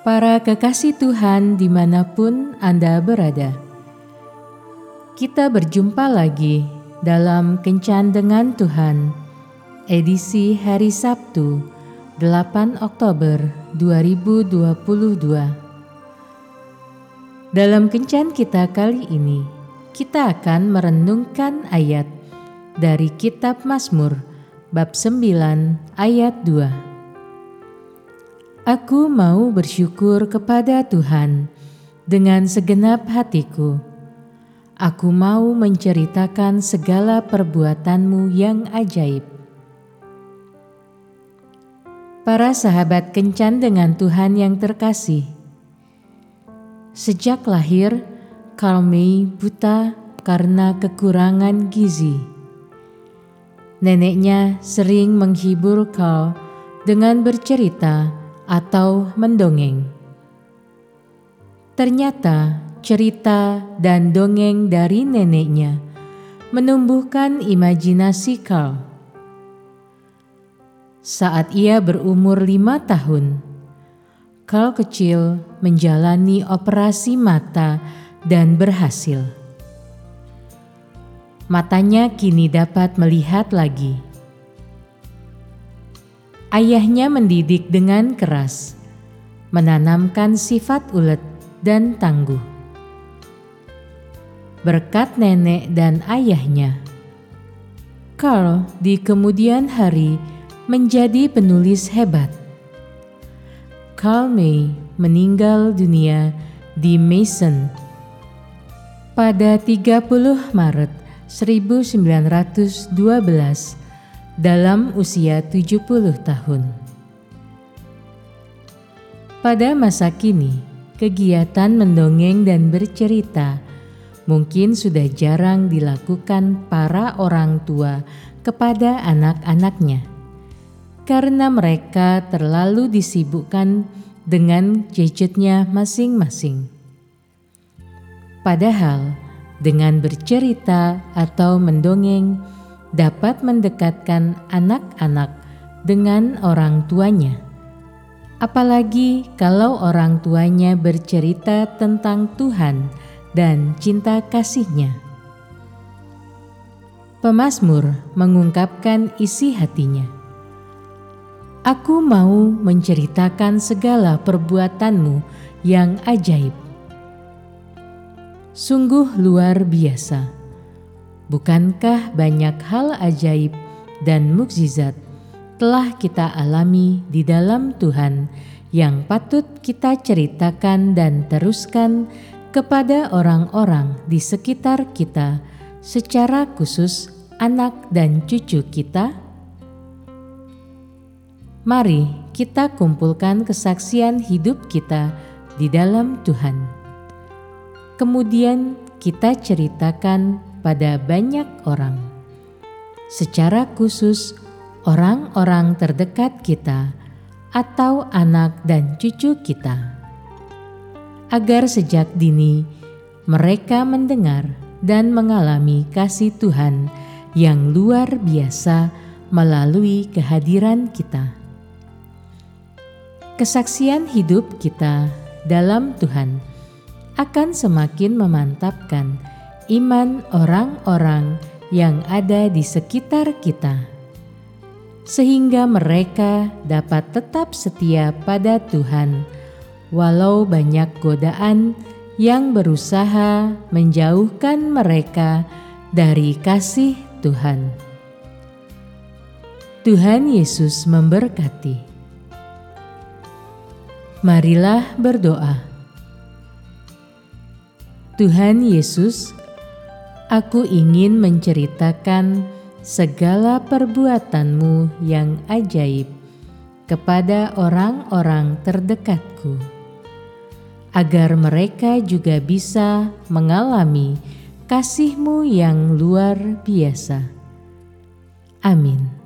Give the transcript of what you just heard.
Para kekasih Tuhan di mana pun Anda berada, kita berjumpa lagi dalam Kencan dengan Tuhan, edisi hari Sabtu, 8 Oktober 2022. Dalam Kencan kita kali ini, kita akan merenungkan ayat dari Kitab Mazmur, bab 9 ayat 2. Aku mau bersyukur kepada Tuhan dengan segenap hatiku. Aku mau menceritakan segala perbuatanmu yang ajaib. Para sahabat kencan dengan Tuhan yang terkasih. Sejak lahir, Karmei buta karena kekurangan gizi. Neneknya sering menghibur Karl dengan bercerita atau mendongeng. Ternyata cerita dan dongeng dari neneknya menumbuhkan imajinasi Carl. Saat ia berumur lima tahun, Carl kecil menjalani operasi mata dan berhasil. Matanya kini dapat melihat lagi Ayahnya mendidik dengan keras, menanamkan sifat ulet dan tangguh. Berkat nenek dan ayahnya, Carl di kemudian hari menjadi penulis hebat. Carl May meninggal dunia di Mason pada 30 Maret 1912 dalam usia 70 tahun. Pada masa kini, kegiatan mendongeng dan bercerita mungkin sudah jarang dilakukan para orang tua kepada anak-anaknya karena mereka terlalu disibukkan dengan gadgetnya masing-masing. Padahal, dengan bercerita atau mendongeng, dapat mendekatkan anak-anak dengan orang tuanya. Apalagi kalau orang tuanya bercerita tentang Tuhan dan cinta kasihnya. Pemasmur mengungkapkan isi hatinya. Aku mau menceritakan segala perbuatanmu yang ajaib. Sungguh luar biasa Bukankah banyak hal ajaib dan mukjizat telah kita alami di dalam Tuhan yang patut kita ceritakan dan teruskan kepada orang-orang di sekitar kita, secara khusus anak dan cucu kita? Mari kita kumpulkan kesaksian hidup kita di dalam Tuhan. Kemudian kita ceritakan pada banyak orang, secara khusus orang-orang terdekat kita atau anak dan cucu kita, agar sejak dini mereka mendengar dan mengalami kasih Tuhan yang luar biasa melalui kehadiran kita. Kesaksian hidup kita dalam Tuhan akan semakin memantapkan iman orang-orang yang ada di sekitar kita, sehingga mereka dapat tetap setia pada Tuhan, walau banyak godaan yang berusaha menjauhkan mereka dari kasih Tuhan. Tuhan Yesus memberkati. Marilah berdoa. Tuhan Yesus, Aku ingin menceritakan segala perbuatanmu yang ajaib kepada orang-orang terdekatku, agar mereka juga bisa mengalami kasihmu yang luar biasa. Amin.